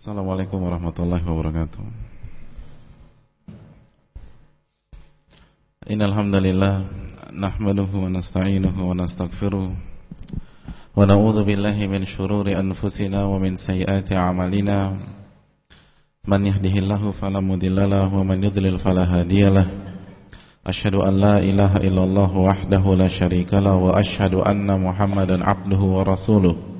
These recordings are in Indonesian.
Assalamualaikum warahmatullahi wabarakatuh. Innal hamdalillah nahmaduhu wa nasta'inuhu wa nastaghfiruh wa na'udzu billahi min shururi anfusina wa min sayyiati a'malina. Man yahdihillahu fala mudhillalahu wa man yudlil fala hadiyalah Ashhadu an la ilaha illallah wahdahu la syarika wa ashhadu anna Muhammadan abduhu wa rasuluh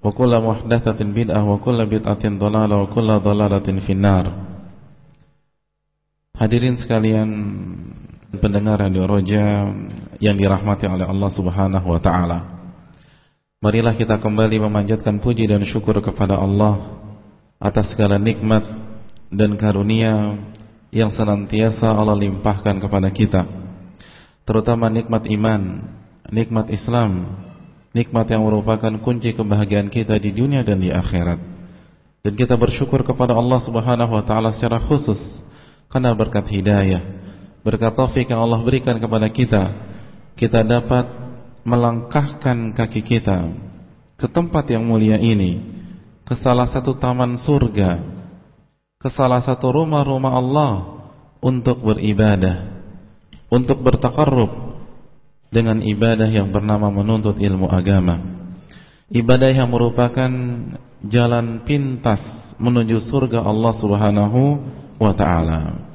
Muhdatsatin bid'ah wa kullu bid'atin dhalalah wa kullu dhalalatin finnar Hadirin sekalian pendengar Radio Roja yang dirahmati oleh Allah Subhanahu wa taala. Marilah kita kembali memanjatkan puji dan syukur kepada Allah atas segala nikmat dan karunia yang senantiasa Allah limpahkan kepada kita. Terutama nikmat iman, nikmat Islam, nikmat yang merupakan kunci kebahagiaan kita di dunia dan di akhirat. Dan kita bersyukur kepada Allah Subhanahu wa taala secara khusus karena berkat hidayah, berkat taufik yang Allah berikan kepada kita, kita dapat melangkahkan kaki kita ke tempat yang mulia ini, ke salah satu taman surga, ke salah satu rumah-rumah Allah untuk beribadah, untuk bertakarrub dengan ibadah yang bernama menuntut ilmu agama. Ibadah yang merupakan jalan pintas menuju surga Allah Subhanahu wa taala.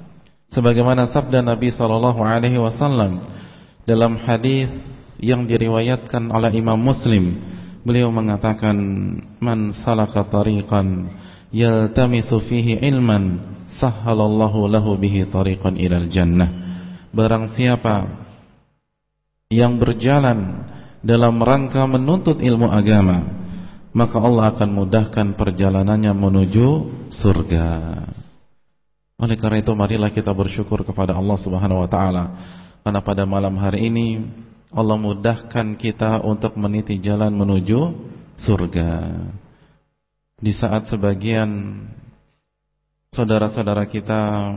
Sebagaimana sabda Nabi sallallahu alaihi wasallam dalam hadis yang diriwayatkan oleh Imam Muslim, beliau mengatakan man salaka tariqan yaltamisu fihi ilman sahhalallahu lahu bihi tariqan ilal jannah. Barang siapa yang berjalan dalam rangka menuntut ilmu agama maka Allah akan mudahkan perjalanannya menuju surga. Oleh karena itu marilah kita bersyukur kepada Allah Subhanahu wa taala. Karena pada malam hari ini Allah mudahkan kita untuk meniti jalan menuju surga. Di saat sebagian saudara-saudara kita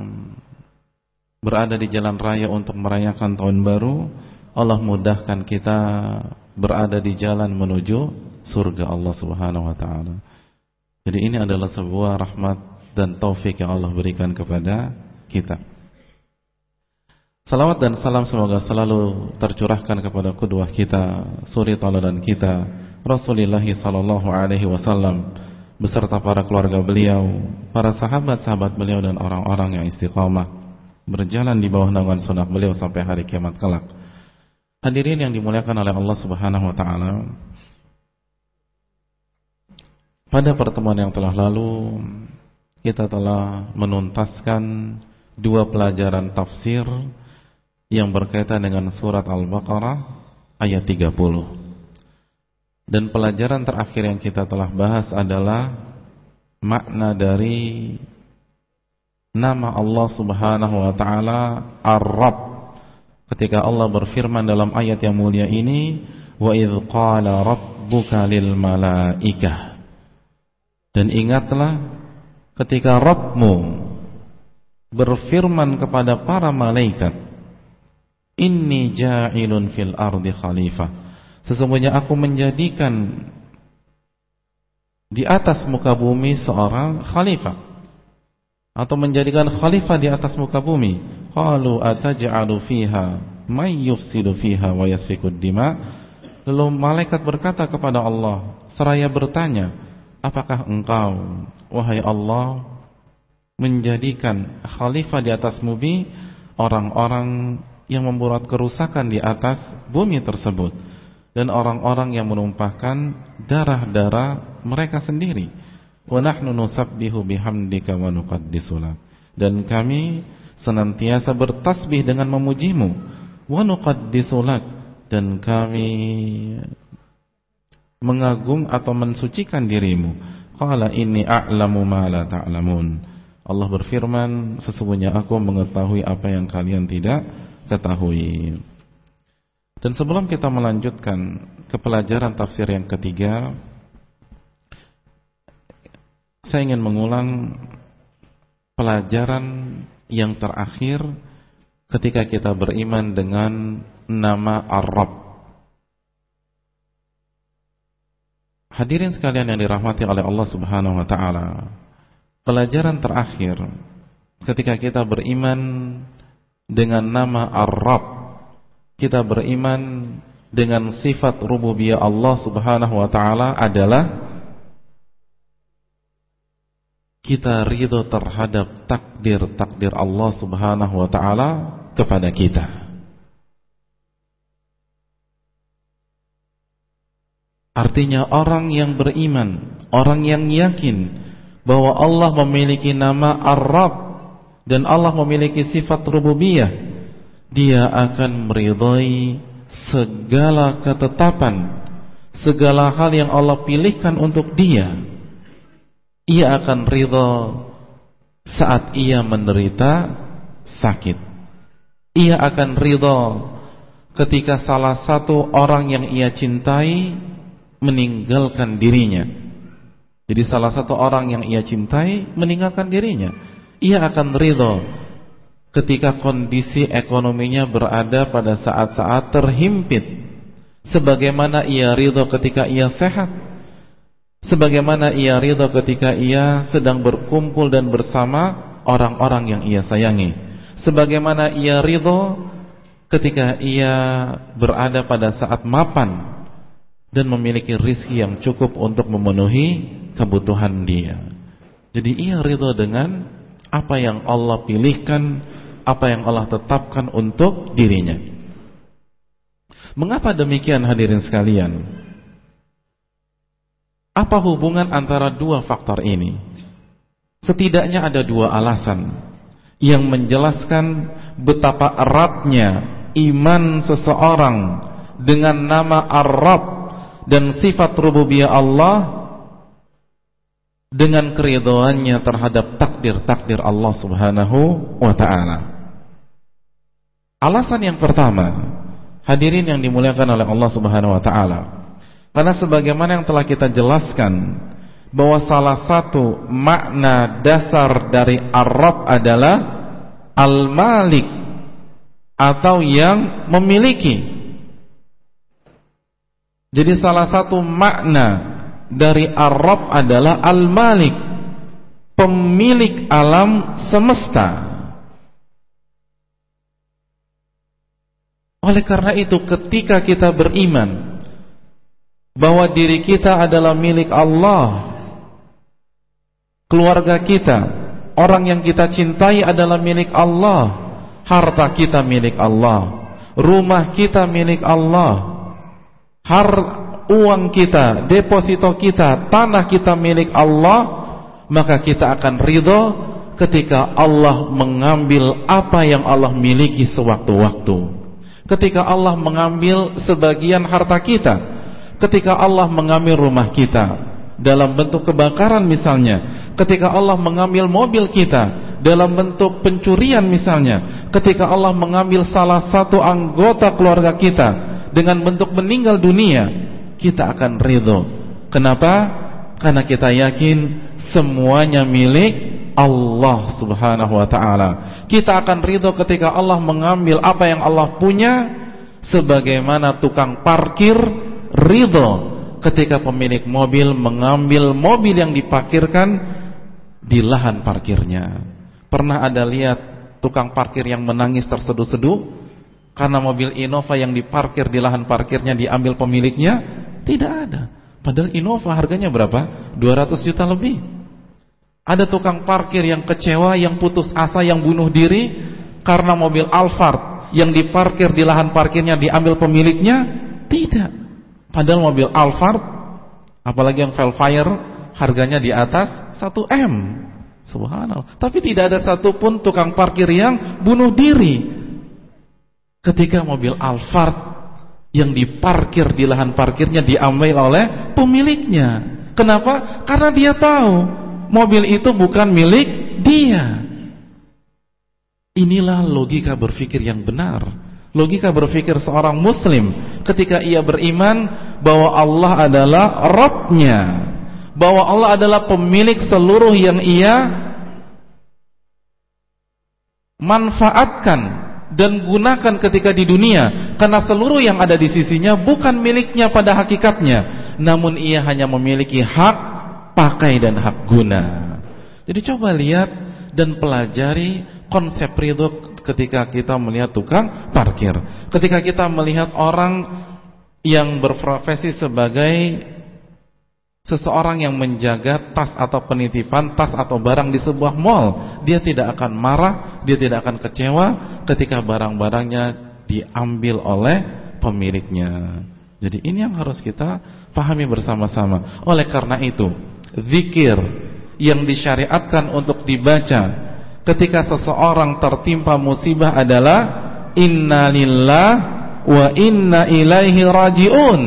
berada di jalan raya untuk merayakan tahun baru Allah mudahkan kita berada di jalan menuju surga Allah Subhanahu wa taala. Jadi ini adalah sebuah rahmat dan taufik yang Allah berikan kepada kita. Salawat dan salam semoga selalu tercurahkan kepada kedua kita, suri tauladan kita, Rasulullah sallallahu alaihi wasallam beserta para keluarga beliau, para sahabat-sahabat beliau dan orang-orang yang istiqamah berjalan di bawah naungan sunnah beliau sampai hari kiamat kelak. Hadirin yang dimuliakan oleh Allah Subhanahu wa taala. Pada pertemuan yang telah lalu kita telah menuntaskan dua pelajaran tafsir yang berkaitan dengan surat Al-Baqarah ayat 30. Dan pelajaran terakhir yang kita telah bahas adalah makna dari nama Allah Subhanahu wa taala Ar-Rabb ketika Allah berfirman dalam ayat yang mulia ini wa idz qala rabbuka lil malaikah. Dan ingatlah ketika Rabbmu berfirman kepada para malaikat inni ja'ilun fil ardi khalifah. Sesungguhnya aku menjadikan di atas muka bumi seorang khalifah atau menjadikan khalifah di atas muka bumi Qalu ataj'alu fiha may yufsidu fiha wa yasfikud dima. Lalu malaikat berkata kepada Allah seraya bertanya, "Apakah engkau wahai Allah menjadikan khalifah di atas bumi orang-orang yang membuat kerusakan di atas bumi tersebut dan orang-orang yang menumpahkan darah-darah mereka sendiri. Wa nahnu nusabbihu bihamdika wa nuqaddisu Dan kami senantiasa bertasbih dengan memujimu wa nuqaddisu dan kami mengagum atau mensucikan dirimu. Qala inni a'lamu ma la ta'lamun. Allah berfirman, sesungguhnya aku mengetahui apa yang kalian tidak ketahui. Dan sebelum kita melanjutkan ke pelajaran tafsir yang ketiga, saya ingin mengulang pelajaran yang terakhir ketika kita beriman dengan nama Ar-Rabb. Hadirin sekalian yang dirahmati oleh Allah Subhanahu wa taala. Pelajaran terakhir ketika kita beriman dengan nama Ar-Rabb kita beriman dengan sifat rububiyah Allah Subhanahu wa taala adalah kita ridho terhadap takdir-takdir Allah Subhanahu wa taala kepada kita. Artinya orang yang beriman, orang yang yakin bahwa Allah memiliki nama Ar-Rabb dan Allah memiliki sifat rububiyah dia akan meridhai segala ketetapan segala hal yang Allah pilihkan untuk dia ia akan ridha saat ia menderita sakit. Ia akan ridha ketika salah satu orang yang ia cintai meninggalkan dirinya. Jadi salah satu orang yang ia cintai meninggalkan dirinya. Ia akan ridho ketika kondisi ekonominya berada pada saat-saat terhimpit. Sebagaimana ia ridho ketika ia sehat sebagaimana ia ridho ketika ia sedang berkumpul dan bersama orang-orang yang ia sayangi sebagaimana ia ridho ketika ia berada pada saat mapan dan memiliki rizki yang cukup untuk memenuhi kebutuhan dia. Jadi ia ridho dengan apa yang Allah pilihkan, apa yang Allah tetapkan untuk dirinya. Mengapa demikian hadirin sekalian? Apa hubungan antara dua faktor ini? Setidaknya ada dua alasan yang menjelaskan betapa eratnya iman seseorang dengan nama Ar-Rabb dan sifat rububiyah Allah dengan keridhaannya terhadap takdir-takdir Allah Subhanahu wa taala. Alasan yang pertama, hadirin yang dimuliakan oleh Allah Subhanahu wa taala. Karena sebagaimana yang telah kita jelaskan bahwa salah satu makna dasar dari Arab adalah Al-Malik atau yang memiliki. Jadi salah satu makna dari Arab adalah Al-Malik Pemilik alam semesta Oleh karena itu ketika kita beriman Bahwa diri kita adalah milik Allah. Keluarga kita Orang yang kita cintai adalah milik Allah. Harta kita milik Allah. Rumah kita milik Allah. Harta uang kita, deposito kita, tanah kita milik Allah, maka kita akan ridho ketika Allah mengambil apa yang Allah miliki sewaktu-waktu. Ketika Allah mengambil sebagian harta kita, ketika Allah mengambil rumah kita dalam bentuk kebakaran misalnya, ketika Allah mengambil mobil kita dalam bentuk pencurian misalnya, ketika Allah mengambil salah satu anggota keluarga kita dengan bentuk meninggal dunia, kita akan ridho. Kenapa? Karena kita yakin semuanya milik Allah Subhanahu wa taala. Kita akan ridho ketika Allah mengambil apa yang Allah punya sebagaimana tukang parkir ridho ketika pemilik mobil mengambil mobil yang diparkirkan di lahan parkirnya. Pernah ada lihat tukang parkir yang menangis terseduh-seduh karena mobil Innova yang diparkir di lahan parkirnya diambil pemiliknya? Tidak ada. Padahal Innova harganya berapa? 200 juta lebih. Ada tukang parkir yang kecewa, yang putus asa, yang bunuh diri karena mobil Alphard yang diparkir di lahan parkirnya diambil pemiliknya? Tidak. Padahal mobil Alphard apalagi yang Velfire harganya di atas 1 M. Subhanallah. Tapi tidak ada satupun tukang parkir yang bunuh diri ketika mobil Alphard yang diparkir di lahan parkirnya diambil oleh pemiliknya. Kenapa? Karena dia tahu mobil itu bukan milik dia. Inilah logika berpikir yang benar. Logika berpikir seorang muslim ketika ia beriman bahwa Allah adalah Rabbnya. Bahwa Allah adalah pemilik seluruh yang ia manfaatkan dan gunakan ketika di dunia karena seluruh yang ada di sisinya bukan miliknya pada hakikatnya namun ia hanya memiliki hak pakai dan hak guna jadi coba lihat dan pelajari konsep ridho ketika kita melihat tukang parkir. Ketika kita melihat orang yang berprofesi sebagai seseorang yang menjaga tas atau penitipan tas atau barang di sebuah mall, dia tidak akan marah, dia tidak akan kecewa ketika barang-barangnya diambil oleh pemiliknya. Jadi ini yang harus kita pahami bersama-sama. Oleh karena itu, zikir yang disyariatkan untuk dibaca ketika seseorang tertimpa musibah adalah innalillah wa inna ilaihi rajiun.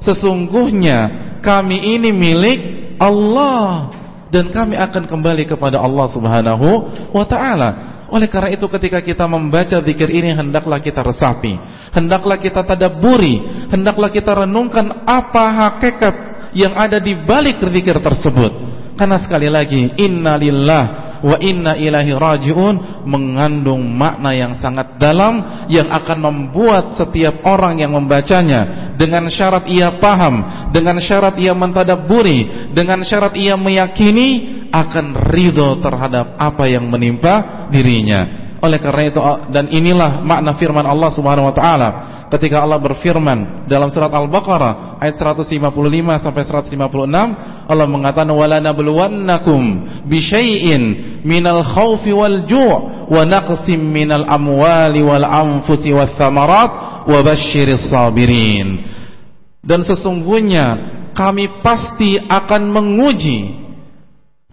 Sesungguhnya kami ini milik Allah dan kami akan kembali kepada Allah Subhanahu wa taala. Oleh karena itu ketika kita membaca zikir ini hendaklah kita resapi, hendaklah kita tadabburi, hendaklah kita renungkan apa hakikat yang ada di balik zikir tersebut. Karena sekali lagi innalillah wa inna ilahi rajiun mengandung makna yang sangat dalam yang akan membuat setiap orang yang membacanya dengan syarat ia paham, dengan syarat ia mentadabburi, dengan syarat ia meyakini akan ridho terhadap apa yang menimpa dirinya. Oleh karena itu dan inilah makna firman Allah Subhanahu wa taala. Ketika Allah berfirman dalam surat Al-Baqarah ayat 155 sampai 156 Allah mengatakan wala nabluwannakum bisyai'in minal khaufi wal ju' wa naqsim minal amwali wal anfusi wath thamarat wa basyiris sabirin. Dan sesungguhnya kami pasti akan menguji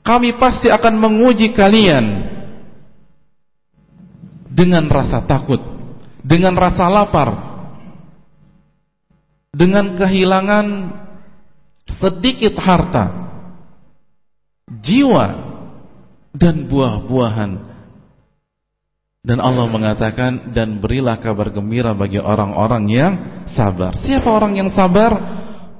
kami pasti akan menguji kalian dengan rasa takut dengan rasa lapar dengan kehilangan sedikit harta, jiwa dan buah-buahan. Dan Allah mengatakan dan berilah kabar gembira bagi orang-orang yang sabar. Siapa orang yang sabar?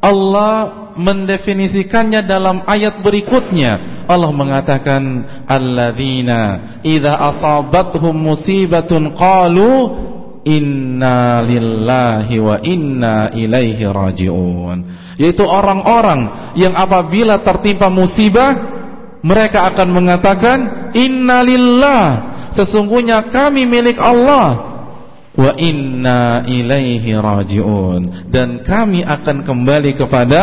Allah mendefinisikannya dalam ayat berikutnya. Allah mengatakan alladzina idza asabathum musibatun qalu inna lillahi wa inna ilaihi rajiun yaitu orang-orang yang apabila tertimpa musibah mereka akan mengatakan inna lillah sesungguhnya kami milik Allah wa inna ilaihi rajiun dan kami akan kembali kepada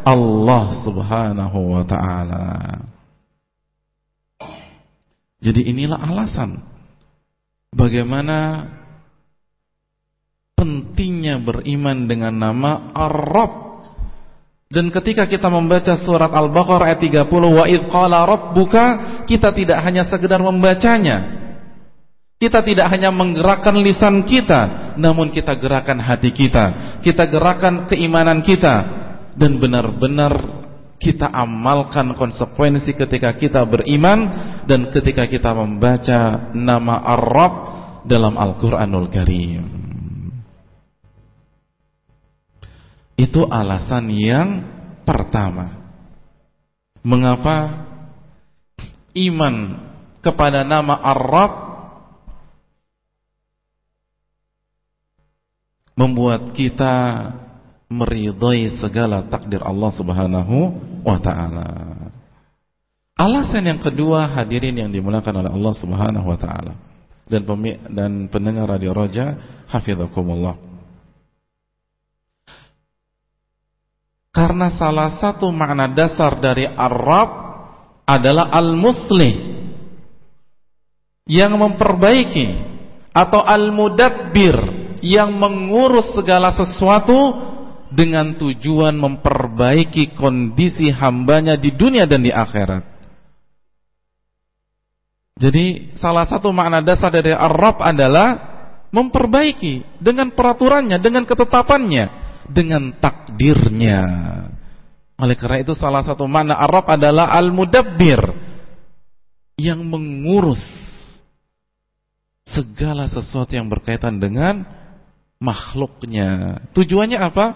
Allah Subhanahu wa taala. Jadi inilah alasan bagaimana pentingnya beriman dengan nama Ar-Rabb. Dan ketika kita membaca surat Al-Baqarah ayat 30 wa id qala rabbuka, kita tidak hanya sekedar membacanya. Kita tidak hanya menggerakkan lisan kita, namun kita gerakan hati kita. Kita gerakan keimanan kita dan benar-benar kita amalkan konsekuensi ketika kita beriman dan ketika kita membaca nama Ar-Rabb dalam Al-Qur'anul Karim. Itu alasan yang pertama. Mengapa iman kepada nama Ar-Rabb membuat kita meridai segala takdir Allah Subhanahu wa taala. Alasan yang kedua hadirin yang dimulakan oleh Allah Subhanahu wa taala dan dan pendengar radio Roja hafizakumullah. Karena salah satu makna dasar dari Arab adalah al-muslih yang memperbaiki atau al-mudabbir yang mengurus segala sesuatu dengan tujuan memperbaiki kondisi hambanya di dunia dan di akhirat. Jadi salah satu makna dasar dari Ar-Rabb adalah memperbaiki dengan peraturannya, dengan ketetapannya, dengan takdirnya. Oleh karena itu salah satu makna Ar-Rabb adalah Al-Mudabbir yang mengurus segala sesuatu yang berkaitan dengan makhluknya. Tujuannya apa?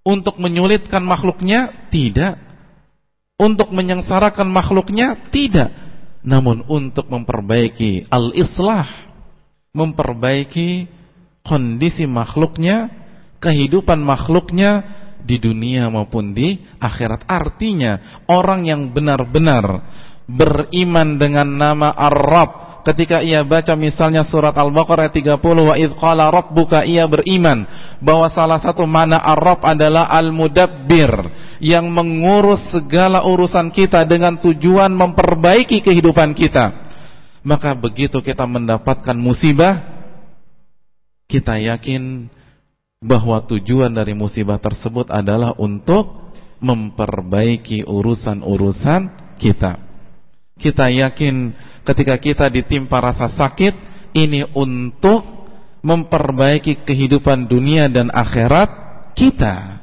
Untuk menyulitkan makhluknya? Tidak. Untuk menyengsarakan makhluknya? Tidak namun untuk memperbaiki al-islah, memperbaiki kondisi makhluknya, kehidupan makhluknya di dunia maupun di akhirat. Artinya orang yang benar-benar beriman dengan nama Ar-Rabb ketika ia baca misalnya surat Al-Baqarah 30 wa idh qala rabbuka ia beriman bahwa salah satu mana Ar-Rabb adalah Al-Mudabbir yang mengurus segala urusan kita dengan tujuan memperbaiki kehidupan kita. Maka begitu kita mendapatkan musibah kita yakin bahwa tujuan dari musibah tersebut adalah untuk memperbaiki urusan-urusan kita. Kita yakin ketika kita ditimpa rasa sakit ini untuk memperbaiki kehidupan dunia dan akhirat kita.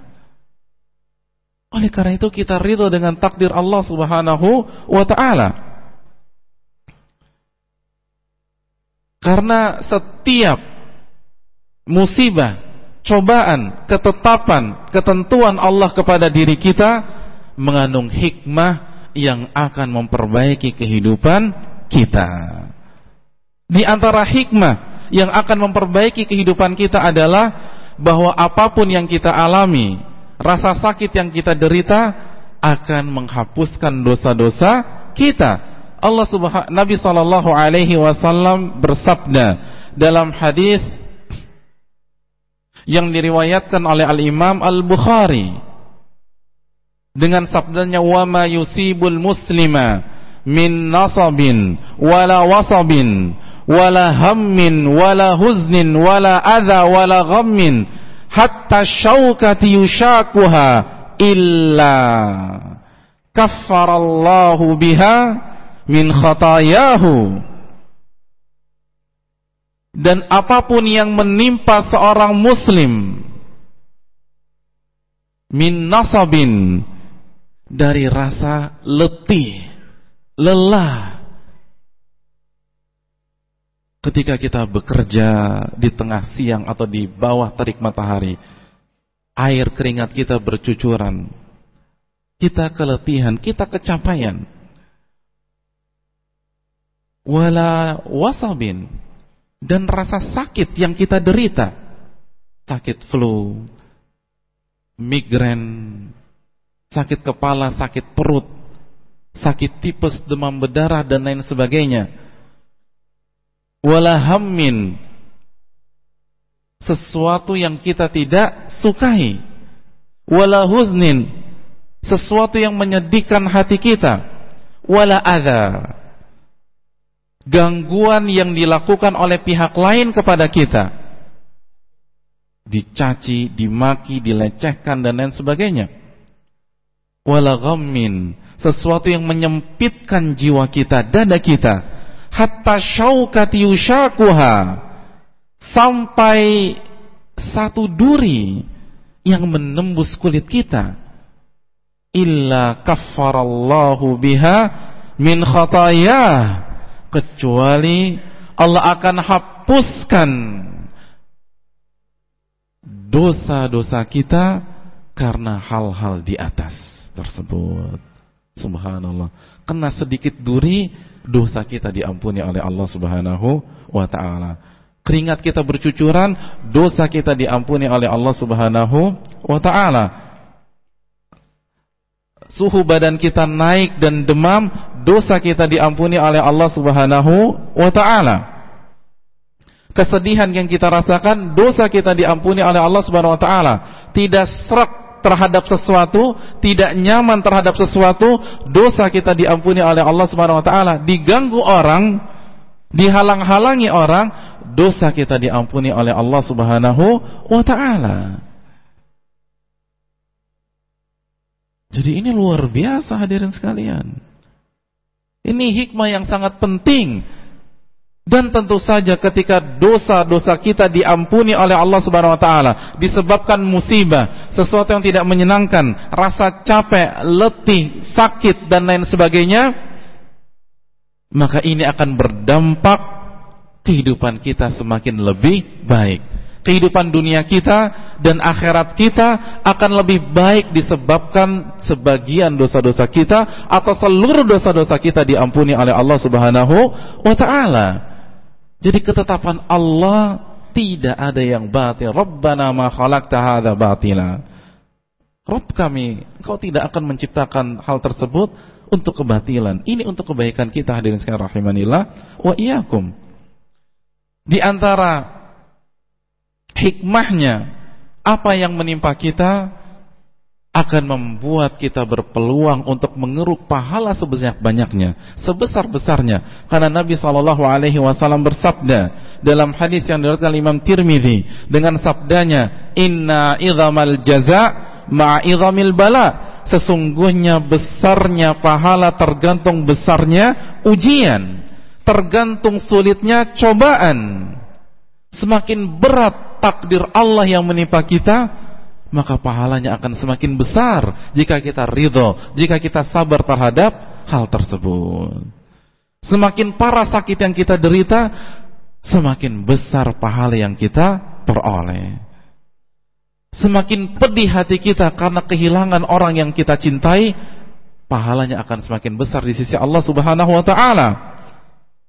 Oleh karena itu kita ridho dengan takdir Allah Subhanahu wa taala. Karena setiap musibah, cobaan, ketetapan, ketentuan Allah kepada diri kita mengandung hikmah yang akan memperbaiki kehidupan kita. Di antara hikmah yang akan memperbaiki kehidupan kita adalah bahwa apa pun yang kita alami, rasa sakit yang kita derita akan menghapuskan dosa-dosa kita. Allah Subhanahu Nabi sallallahu alaihi wasallam bersabda dalam hadis yang diriwayatkan oleh Al-Imam Al-Bukhari dengan sabdanya wa ma yusibul muslima min nasabin wala wasabin wala hammin wala huznin wala adha wala ghammin hatta syaukati yushakuha illa kaffarallahu biha min khatayahu. Dan apa pun yang menimpa seorang muslim min nasabin dari rasa letih lelah. Ketika kita bekerja di tengah siang atau di bawah terik matahari air keringat kita bercucuran kita keletihan, kita kecapaian wala wasabin dan rasa sakit yang kita derita. Sakit flu migrain sakit kepala, sakit perut sakit tipes, demam berdarah dan lain sebagainya. Wala hammin sesuatu yang kita tidak sukai. Wala huznin sesuatu yang menyedihkan hati kita. Wala adha gangguan yang dilakukan oleh pihak lain kepada kita. Dicaci, dimaki, dilecehkan dan lain sebagainya. Wala ghammin. Sesuatu yang menyempitkan jiwa kita, dada kita, hatta syaukati yushakuha. Sampai satu duri yang menembus kulit kita. Illa kaffarallahu biha min khatayah. Kecuali Allah akan hapuskan dosa-dosa kita karena hal-hal di atas tersebut Subhanallah. Kena sedikit duri, dosa kita diampuni oleh Allah Subhanahu wa taala. Keringat kita bercucuran, dosa kita diampuni oleh Allah Subhanahu wa taala. Suhu badan kita naik dan demam, dosa kita diampuni oleh Allah Subhanahu wa taala. Kesedihan yang kita rasakan, dosa kita diampuni oleh Allah Subhanahu wa taala. Tidak serak terhadap sesuatu, tidak nyaman terhadap sesuatu, dosa kita diampuni oleh Allah Subhanahu wa taala. Diganggu orang, dihalang-halangi orang, dosa kita diampuni oleh Allah Subhanahu wa taala. Jadi ini luar biasa hadirin sekalian. Ini hikmah yang sangat penting. Dan tentu saja ketika dosa-dosa kita diampuni oleh Allah Subhanahu wa taala disebabkan musibah, sesuatu yang tidak menyenangkan, rasa capek, letih, sakit dan lain sebagainya, maka ini akan berdampak kehidupan kita semakin lebih baik kehidupan dunia kita dan akhirat kita akan lebih baik disebabkan sebagian dosa-dosa kita atau seluruh dosa-dosa kita diampuni oleh Allah Subhanahu wa taala. Jadi ketetapan Allah tidak ada yang batil. Rabbana ma khalaqta hadza batila. Rabb kami, Engkau tidak akan menciptakan hal tersebut untuk kebatilan. Ini untuk kebaikan kita hadirin sekalian rahimanillah wa iyyakum. Di antara hikmahnya apa yang menimpa kita akan membuat kita berpeluang untuk mengeruk pahala sebanyak-banyaknya, sebesar-besarnya. Karena Nabi Shallallahu Alaihi Wasallam bersabda dalam hadis yang diriwayatkan Imam Tirmidzi dengan sabdanya, Inna idhamal jaza ma'idhamil bala. Sesungguhnya besarnya pahala tergantung besarnya ujian, tergantung sulitnya cobaan. Semakin berat takdir Allah yang menimpa kita, maka pahalanya akan semakin besar jika kita ridho, jika kita sabar terhadap hal tersebut. Semakin parah sakit yang kita derita, semakin besar pahala yang kita peroleh. Semakin pedih hati kita karena kehilangan orang yang kita cintai, pahalanya akan semakin besar di sisi Allah Subhanahu wa taala.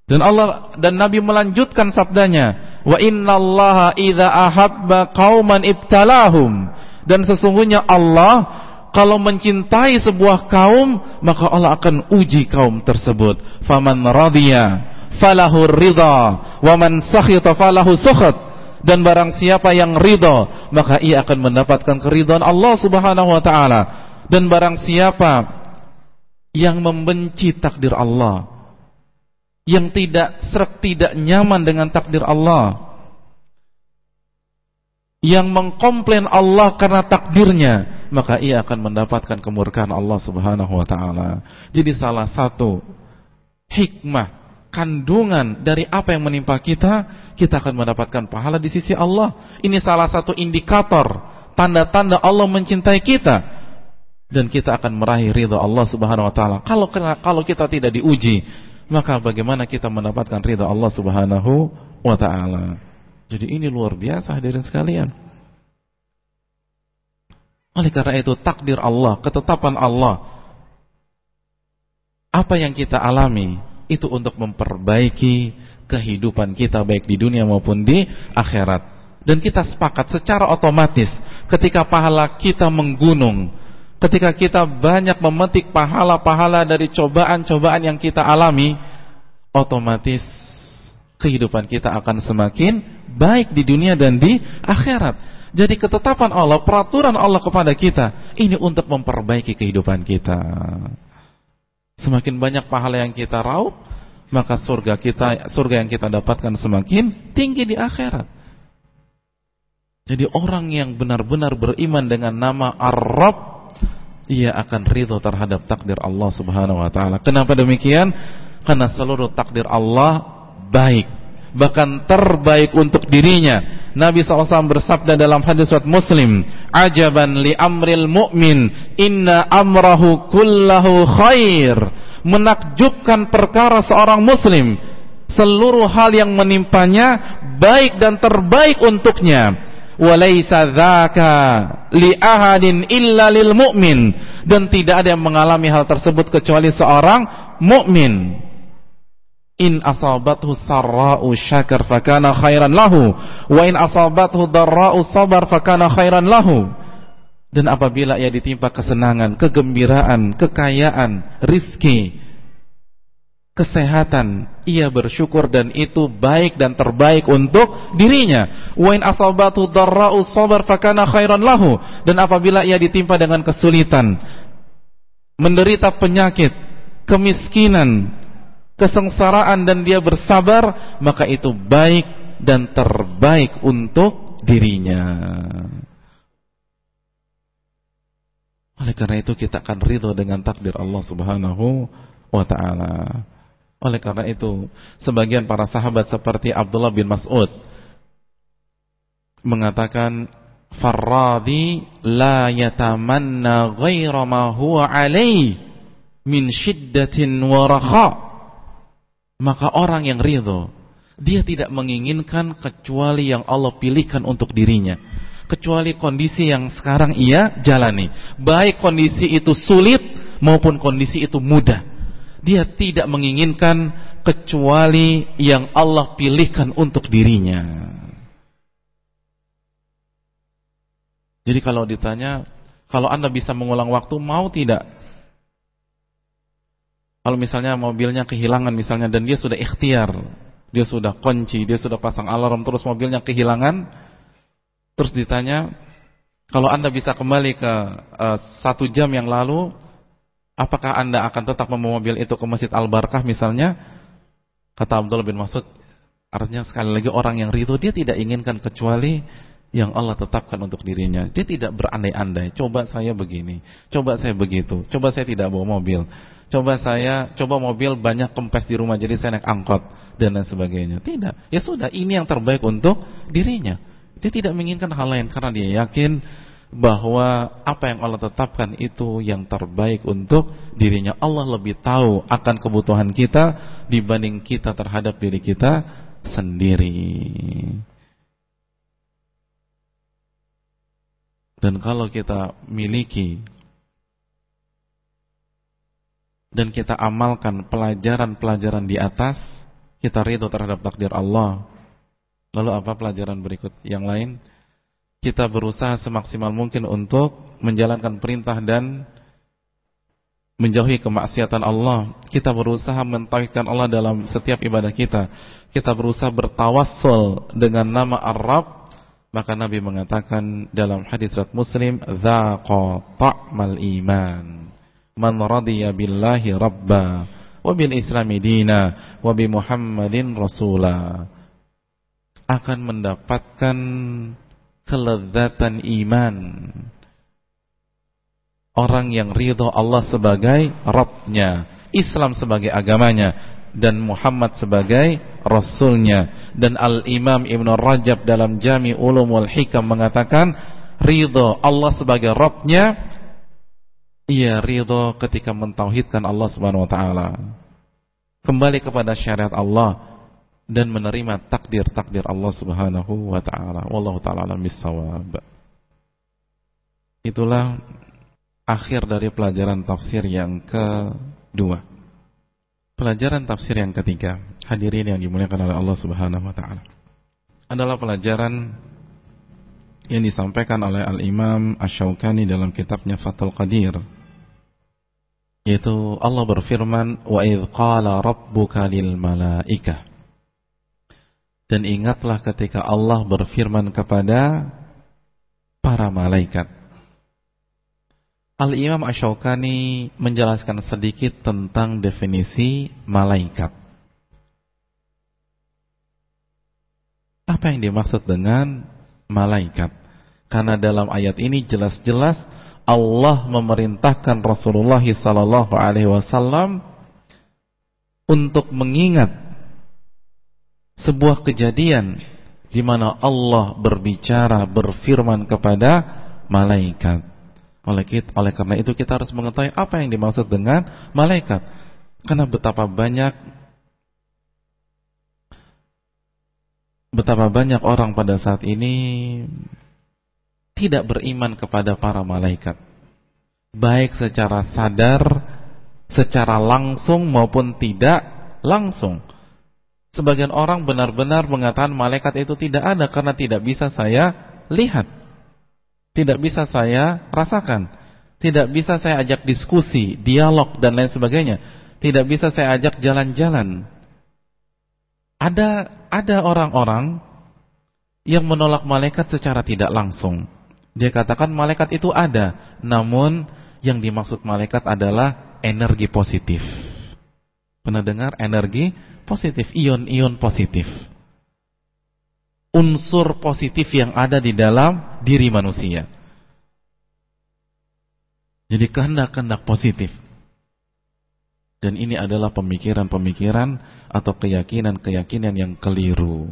Dan Allah dan Nabi melanjutkan sabdanya, "Wa innallaha idza ahabba qauman ibtalahum." Dan sesungguhnya Allah kalau mencintai sebuah kaum, maka Allah akan uji kaum tersebut. Faman radiya falahu ridha, wa man sakhita falahu sukhat. Dan barang siapa yang ridha, maka ia akan mendapatkan keridhaan Allah Subhanahu wa taala. Dan barang siapa yang membenci takdir Allah, yang tidak serak tidak nyaman dengan takdir Allah yang mengkomplain Allah karena takdirnya maka ia akan mendapatkan kemurkaan Allah Subhanahu wa taala. Jadi salah satu hikmah kandungan dari apa yang menimpa kita, kita akan mendapatkan pahala di sisi Allah. Ini salah satu indikator tanda-tanda Allah mencintai kita dan kita akan meraih ridha Allah Subhanahu wa taala. Kalau kalau kita tidak diuji, maka bagaimana kita mendapatkan ridha Allah Subhanahu wa taala. Jadi ini luar biasa hadirin sekalian. Oleh karena itu takdir Allah, ketetapan Allah apa yang kita alami itu untuk memperbaiki kehidupan kita baik di dunia maupun di akhirat. Dan kita sepakat secara otomatis ketika pahala kita menggunung ketika kita banyak memetik pahala-pahala dari cobaan-cobaan yang kita alami, otomatis kehidupan kita akan semakin baik di dunia dan di akhirat. Jadi ketetapan Allah, peraturan Allah kepada kita ini untuk memperbaiki kehidupan kita. Semakin banyak pahala yang kita raup, maka surga kita surga yang kita dapatkan semakin tinggi di akhirat. Jadi orang yang benar-benar beriman dengan nama Ar-Rabb ia akan ridho terhadap takdir Allah Subhanahu wa taala. Kenapa demikian? Karena seluruh takdir Allah baik, bahkan terbaik untuk dirinya. Nabi SAW bersabda dalam hadis surat Muslim, "Ajaban li amril mu'min, inna amrahu kullahu khair." Menakjubkan perkara seorang muslim, seluruh hal yang menimpanya baik dan terbaik untuknya walaysa dzaka li ahadin illa lil mu'min dan tidak ada yang mengalami hal tersebut kecuali seorang mukmin in asabathu sarra'u syakar fakana khairan lahu wa in asabathu darra'u sabar fakana khairan lahu dan apabila ia ditimpa kesenangan, kegembiraan, kekayaan, rizki, kesehatan, ia bersyukur dan itu baik dan terbaik untuk dirinya. Wa in asabatu darra'u sabar fakana khairan lahu. Dan apabila ia ditimpa dengan kesulitan, menderita penyakit, kemiskinan, kesengsaraan dan dia bersabar, maka itu baik dan terbaik untuk dirinya. Oleh karena itu kita akan ridho dengan takdir Allah Subhanahu wa taala. Oleh karena itu, sebagian para sahabat seperti Abdullah bin Mas'ud mengatakan Farradi la yatamanna ghaira ma huwa alaih min shiddatin wa raha' Maka orang yang ridho Dia tidak menginginkan kecuali yang Allah pilihkan untuk dirinya. Kecuali kondisi yang sekarang ia jalani. Baik kondisi itu sulit maupun kondisi itu mudah. Dia tidak menginginkan kecuali yang Allah pilihkan untuk dirinya. Jadi kalau ditanya Kalau anda bisa mengulang waktu Mau tidak kalau misalnya mobilnya kehilangan misalnya dan dia sudah ikhtiar, dia sudah kunci, dia sudah pasang alarm terus mobilnya kehilangan, terus ditanya, kalau anda bisa kembali ke uh, satu jam yang lalu, apakah anda akan tetap membawa mobil itu ke Masjid Al Barkah misalnya? Kata Abdullah bin Mas'ud, artinya sekali lagi orang yang ridho dia tidak inginkan kecuali yang Allah tetapkan untuk dirinya. Dia tidak berandai-andai. Coba saya begini, coba saya begitu, coba saya tidak bawa mobil. Coba saya, coba mobil banyak kempes di rumah jadi saya naik angkot dan lain sebagainya. Tidak. Ya sudah, ini yang terbaik untuk dirinya. Dia tidak menginginkan hal lain karena dia yakin bahwa apa yang Allah tetapkan itu yang terbaik untuk dirinya. Allah lebih tahu akan kebutuhan kita dibanding kita terhadap diri kita sendiri. Dan kalau kita miliki dan kita amalkan pelajaran-pelajaran di atas, kita ridho terhadap takdir Allah. Lalu apa pelajaran berikut yang lain? Kita berusaha semaksimal mungkin untuk menjalankan perintah dan menjauhi kemaksiatan Allah. Kita berusaha mentauhidkan Allah dalam setiap ibadah kita. Kita berusaha bertawassul dengan nama Ar-Rabb. Maka Nabi mengatakan dalam hadis riwayat Muslim, "Dzaqa ta'mal iman." Man radiya billahi rabba wa bil islami dina wa bi muhammadin rasula. Akan mendapatkan kelezatan iman. Orang yang ridho Allah sebagai Rabbnya Islam sebagai agamanya dan Muhammad sebagai Rasulnya. Dan Al-Imam Ibn Rajab dalam Jami Ulumul Hikam mengatakan ridho Allah sebagai Rabbnya ia ridho ketika mentauhidkan Allah Subhanahu wa taala. Kembali kepada syariat Allah dan menerima takdir-takdir Allah Subhanahu wa taala. Wallahu taala alam bisawab. Itulah akhir dari pelajaran tafsir yang kedua. Pelajaran tafsir yang ketiga, hadirin yang dimuliakan oleh Allah Subhanahu wa taala. Adalah pelajaran yang disampaikan oleh Al-Imam Asy-Syaukani dalam kitabnya Fathul Qadir yaitu Allah berfirman wa idz qala rabbuka lil malaikah dan ingatlah ketika Allah berfirman kepada para malaikat. Al-Imam Ash-Shawqani menjelaskan sedikit tentang definisi malaikat. Apa yang dimaksud dengan malaikat? Karena dalam ayat ini jelas-jelas Allah memerintahkan Rasulullah sallallahu alaihi wasallam untuk mengingat sebuah kejadian di mana Allah berbicara berfirman kepada malaikat. Oleh kita, oleh karena itu kita harus mengetahui apa yang dimaksud dengan malaikat. Karena betapa banyak betapa banyak orang pada saat ini tidak beriman kepada para malaikat. Baik secara sadar secara langsung maupun tidak langsung. Sebagian orang benar-benar mengatakan malaikat itu tidak ada karena tidak bisa saya lihat. Tidak bisa saya rasakan. Tidak bisa saya ajak diskusi dialog dan lain sebagainya. Tidak bisa saya ajak jalan-jalan. Ada ada orang-orang yang menolak malaikat secara tidak langsung dia katakan malaikat itu ada, namun yang dimaksud malaikat adalah energi positif. Pernah dengar energi positif, ion-ion positif. Unsur positif yang ada di dalam diri manusia. Jadi kehendak-kehendak positif. Dan ini adalah pemikiran-pemikiran atau keyakinan-keyakinan yang keliru.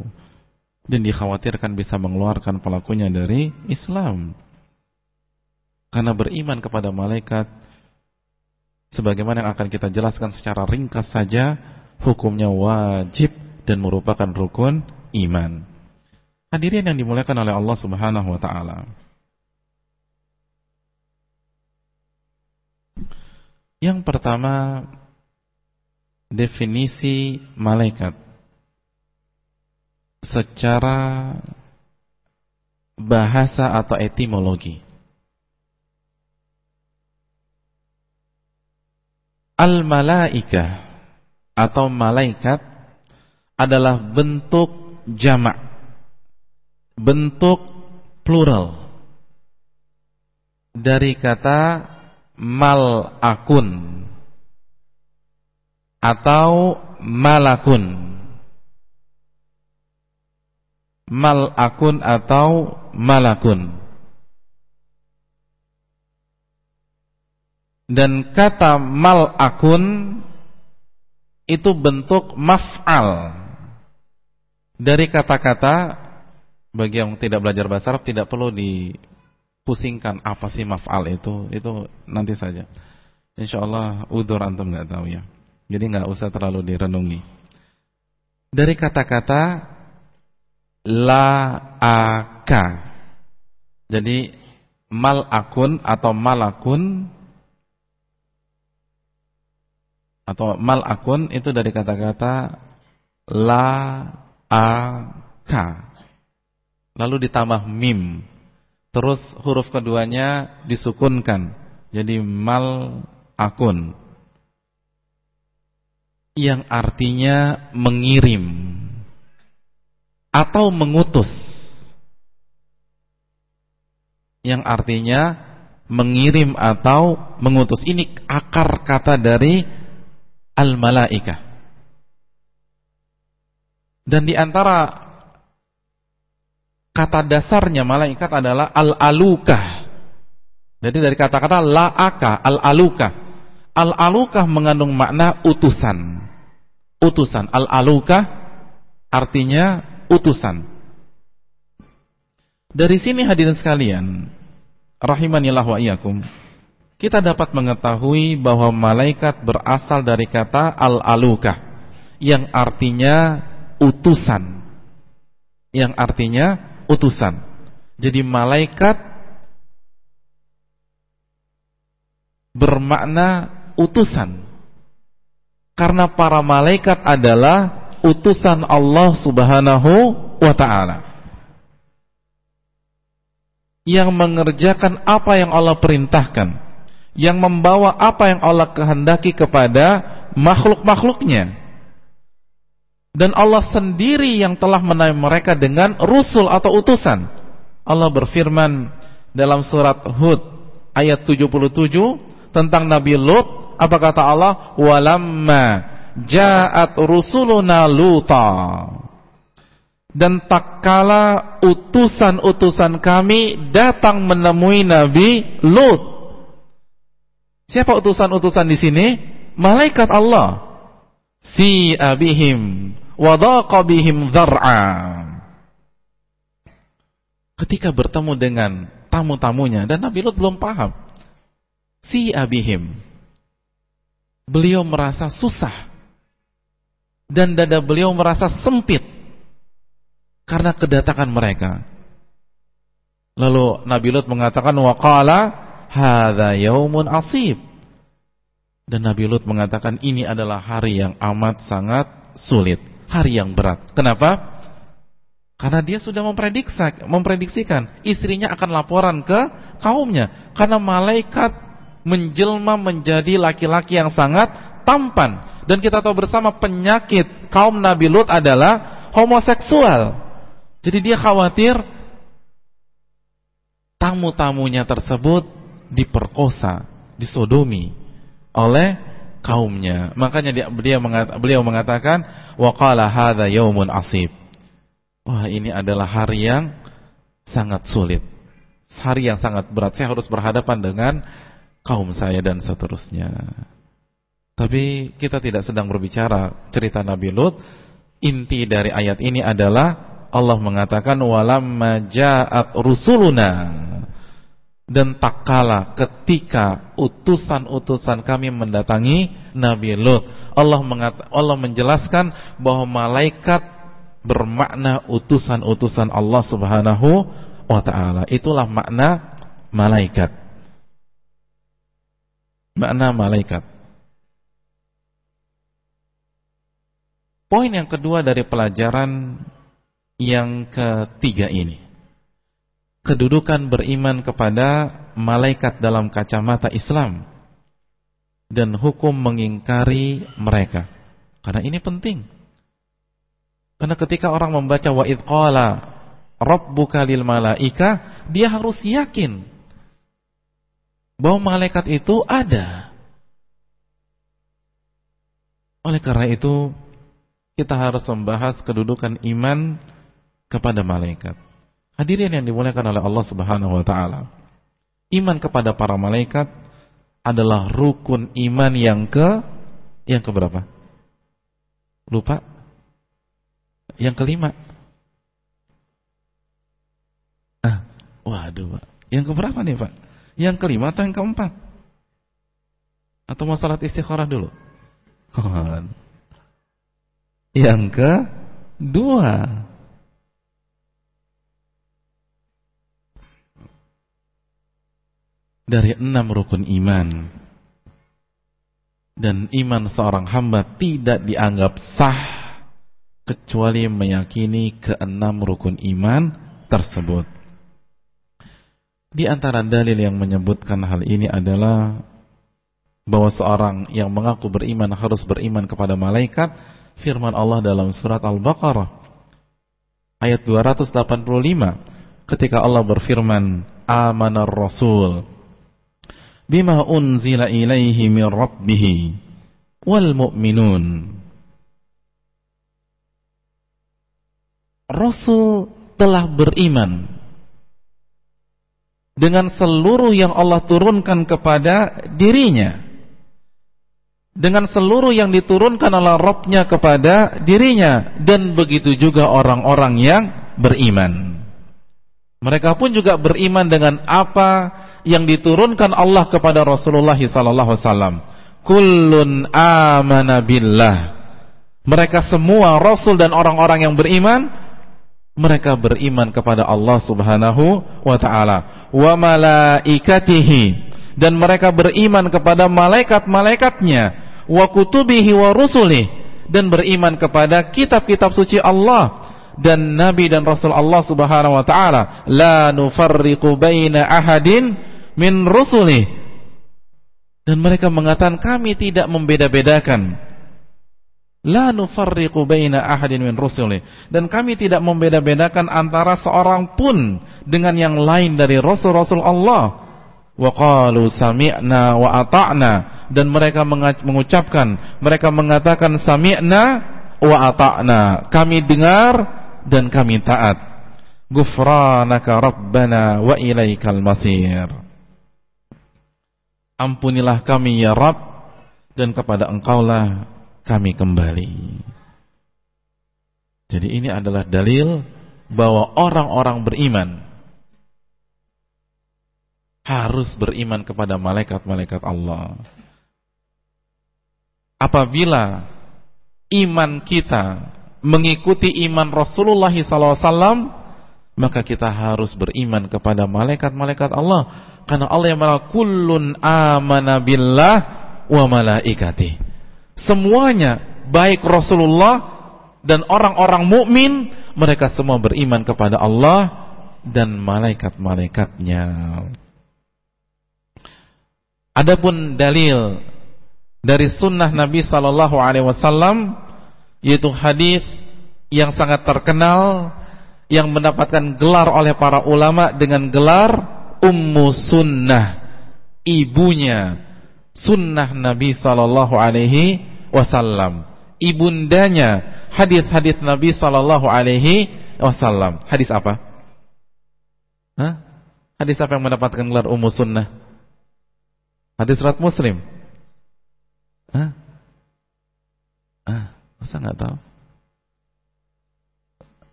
Dan dikhawatirkan bisa mengeluarkan pelakunya dari Islam. Karena beriman kepada malaikat sebagaimana yang akan kita jelaskan secara ringkas saja, hukumnya wajib dan merupakan rukun iman. Hadirin yang dimuliakan oleh Allah Subhanahu wa taala. Yang pertama definisi malaikat secara bahasa atau etimologi. Al-malaikah atau malaikat adalah bentuk jamak. Bentuk plural dari kata malakun atau malakun. Malakun atau malakun. Dan kata malakun itu bentuk maf'al. Dari kata-kata bagi yang tidak belajar bahasa Arab tidak perlu dipusingkan apa sih maf'al itu. Itu nanti saja. Insyaallah udur antum nggak tahu ya. Jadi nggak usah terlalu direnungi. Dari kata-kata la aka jadi malakun atau malakun atau mal akun itu dari kata-kata la a ka lalu ditambah mim. Terus huruf keduanya disukunkan jadi mal akun. Yang artinya mengirim atau mengutus yang artinya mengirim atau mengutus ini akar kata dari al-malaikah. Dan di antara kata dasarnya malaikat adalah al-alukah. Jadi dari kata-kata la'aka, al-alukah. Al-alukah mengandung makna utusan. Utusan. Al-alukah artinya utusan. Dari sini hadirin sekalian, rahimanillah wa iyyakum kita dapat mengetahui bahwa malaikat berasal dari kata al-alukah yang artinya utusan. Yang artinya utusan. Jadi malaikat bermakna utusan. Karena para malaikat adalah utusan Allah Subhanahu wa taala. Yang mengerjakan apa yang Allah perintahkan yang membawa apa yang Allah kehendaki kepada makhluk-makhluknya. Dan Allah sendiri yang telah menaik mereka dengan rusul atau utusan. Allah berfirman dalam surat Hud ayat 77 tentang Nabi Lut, apa kata Allah? Walamma ja'at rusuluna luta. Dan tak kala utusan-utusan kami datang menemui Nabi Lut Siapa utusan-utusan di sini? Malaikat Allah. Si abihim wadaqa bihim dzar'a. Ketika bertemu dengan tamu-tamunya dan Nabi Lut belum paham. Si abihim. Beliau merasa susah. Dan dada beliau merasa sempit karena kedatangan mereka. Lalu Nabi Lut mengatakan waqala hadza yaumun asib. Dan Nabi Lut mengatakan ini adalah hari yang amat sangat sulit, hari yang berat. Kenapa? Karena dia sudah memprediksikan istrinya akan laporan ke kaumnya. Karena malaikat menjelma menjadi laki-laki yang sangat tampan. Dan kita tahu bersama penyakit kaum Nabi Lut adalah homoseksual. Jadi dia khawatir tamu-tamunya tersebut diperkosa, disodomi oleh kaumnya. Makanya dia, beliau, mengatakan, beliau mengatakan waqala hadza yaumun asib. Wah, ini adalah hari yang sangat sulit. Hari yang sangat berat. Saya harus berhadapan dengan kaum saya dan seterusnya. Tapi kita tidak sedang berbicara cerita Nabi Lut. Inti dari ayat ini adalah Allah mengatakan walamma ja'at rusuluna dan tak kala ketika utusan-utusan kami mendatangi Nabi Lut Allah Allah menjelaskan bahwa malaikat bermakna utusan-utusan Allah Subhanahu wa taala itulah makna malaikat makna malaikat poin yang kedua dari pelajaran yang ketiga ini kedudukan beriman kepada malaikat dalam kacamata Islam dan hukum mengingkari mereka. Karena ini penting. Karena ketika orang membaca wa id qala rabbuka lil malaika, dia harus yakin bahwa malaikat itu ada. Oleh karena itu, kita harus membahas kedudukan iman kepada malaikat. Hadirin yang dimuliakan oleh Allah Subhanahu wa taala. Iman kepada para malaikat adalah rukun iman yang ke yang ke berapa? Lupa? Yang kelima. Ah, waduh, Pak. Yang keberapa nih, Pak? Yang kelima atau yang keempat? Atau masalah istikharah dulu? yang kedua. dari enam rukun iman dan iman seorang hamba tidak dianggap sah kecuali meyakini keenam rukun iman tersebut. Di antara dalil yang menyebutkan hal ini adalah bahwa seorang yang mengaku beriman harus beriman kepada malaikat firman Allah dalam surat Al-Baqarah ayat 285 ketika Allah berfirman amanar rasul bima unzila ilaihi min rabbih wal mu'minun. Rasul telah beriman dengan seluruh yang Allah turunkan kepada dirinya dengan seluruh yang diturunkan oleh Rabbnya kepada dirinya dan begitu juga orang-orang yang beriman mereka pun juga beriman dengan apa yang diturunkan Allah kepada Rasulullah sallallahu alaihi wasallam. Kullun amana billah. Mereka semua rasul dan orang-orang yang beriman mereka beriman kepada Allah Subhanahu wa taala. Wa malaikatihi. Dan mereka beriman kepada malaikat-malaikatnya. Wa kutubihi wa rusulih dan beriman kepada kitab-kitab suci Allah dan nabi dan rasul Allah Subhanahu wa taala. La nufarriqu baina ahadin min rusuli dan mereka mengatakan kami tidak membeda-bedakan la nufarriqu baina ahadin min rusuli. Dan kami tidak membeda-bedakan antara seorang pun dengan yang lain dari rasul-rasul Allah. Wa qalu sami'na wa ata'na. Dan mereka mengucapkan mereka mengatakan sami'na wa ata'na. Kami dengar dan kami taat. Gufranaka rabbana wa ilaikal masir. Ampunilah kami ya Rabb dan kepada Engkaulah kami kembali. Jadi ini adalah dalil bahwa orang-orang beriman harus beriman kepada malaikat-malaikat Allah. Apabila iman kita mengikuti iman Rasulullah SAW, maka kita harus beriman kepada malaikat-malaikat Allah karena Allah yang maha kullun amana billah wa malaikati. Semuanya baik Rasulullah dan orang-orang mukmin mereka semua beriman kepada Allah dan malaikat-malaikatnya. Adapun dalil dari sunnah Nabi Sallallahu Alaihi Wasallam yaitu hadis yang sangat terkenal yang mendapatkan gelar oleh para ulama dengan gelar Ummu Sunnah Ibunya sunnah Nabi sallallahu alaihi wasallam. Ibundanya hadis-hadis Nabi sallallahu alaihi wasallam. Hadis apa? Hah? Hadis apa yang mendapatkan gelar ummu sunnah? Hadis surat Muslim. Hah? Ah, masa nggak tahu?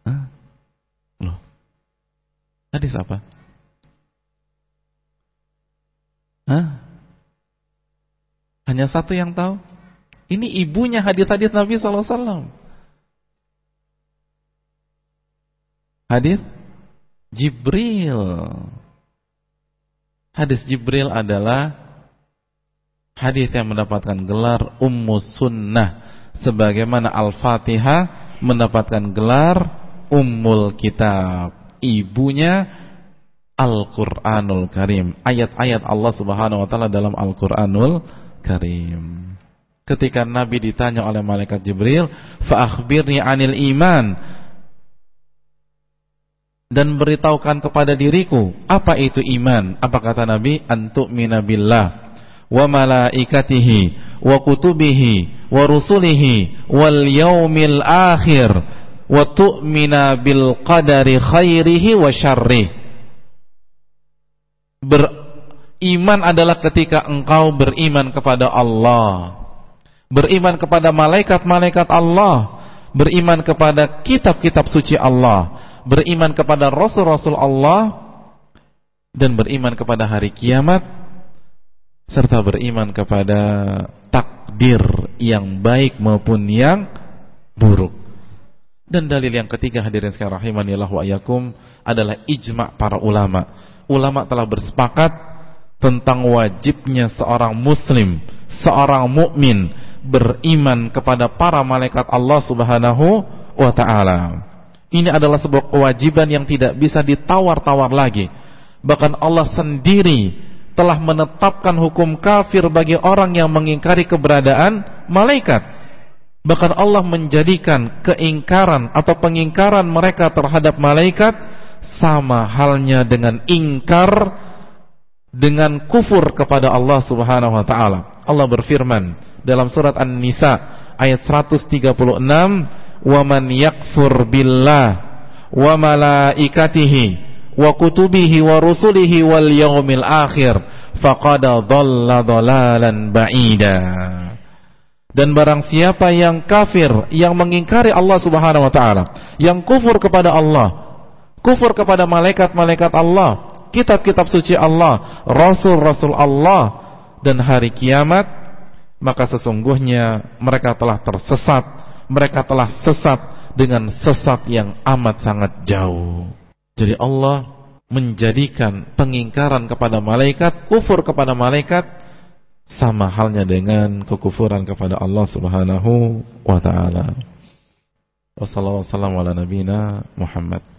Hah? Loh. Hadis apa? Hah? Hanya satu yang tahu? Ini ibunya hadis-hadis Nabi SAW. Hadis Jibril. Hadis Jibril adalah hadis yang mendapatkan gelar Ummu Sunnah sebagaimana Al-Fatihah mendapatkan gelar Ummul Kitab. Ibunya Al-Qur'anul Karim. Ayat-ayat Allah Subhanahu wa taala dalam Al-Qur'anul Karim. Ketika Nabi ditanya oleh malaikat Jibril, "Fa akhbirni 'anil iman." Dan beritahukan kepada diriku, apa itu iman? Apa kata Nabi? Antu'mina billah wa malaikatihi wa kutubihi wa rusulihi wal yaumil akhir wa tu'mina bil qadari khairihi wa syarrih beriman adalah ketika engkau beriman kepada Allah. Beriman kepada malaikat-malaikat Allah. Beriman kepada kitab-kitab suci Allah. Beriman kepada rasul-rasul Allah. Dan beriman kepada hari kiamat. Serta beriman kepada takdir yang baik maupun yang buruk. Dan dalil yang ketiga hadirin sekalian rahimanillah wa ayakum adalah ijma' para ulama. Ulama telah bersepakat tentang wajibnya seorang muslim, seorang mukmin beriman kepada para malaikat Allah Subhanahu wa taala. Ini adalah sebuah kewajiban yang tidak bisa ditawar-tawar lagi. Bahkan Allah sendiri telah menetapkan hukum kafir bagi orang yang mengingkari keberadaan malaikat. Bahkan Allah menjadikan keingkaran atau pengingkaran mereka terhadap malaikat sama halnya dengan ingkar dengan kufur kepada Allah Subhanahu wa taala. Allah berfirman dalam surat An-Nisa ayat 136, "Wa man yakfur billah wa malaikatihi wa kutubihi wa rusulihi wal yaumil akhir faqad dhalla dhalalan ba'ida dan barang siapa yang kafir yang mengingkari Allah Subhanahu wa taala yang kufur kepada Allah kufur kepada malaikat-malaikat Allah kitab-kitab suci Allah rasul-rasul Allah dan hari kiamat maka sesungguhnya mereka telah tersesat mereka telah sesat dengan sesat yang amat sangat jauh jadi Allah menjadikan pengingkaran kepada malaikat, kufur kepada malaikat sama halnya dengan kekufuran kepada Allah Subhanahu wa taala. Wassalamualaikum warahmatullahi wabarakatuh.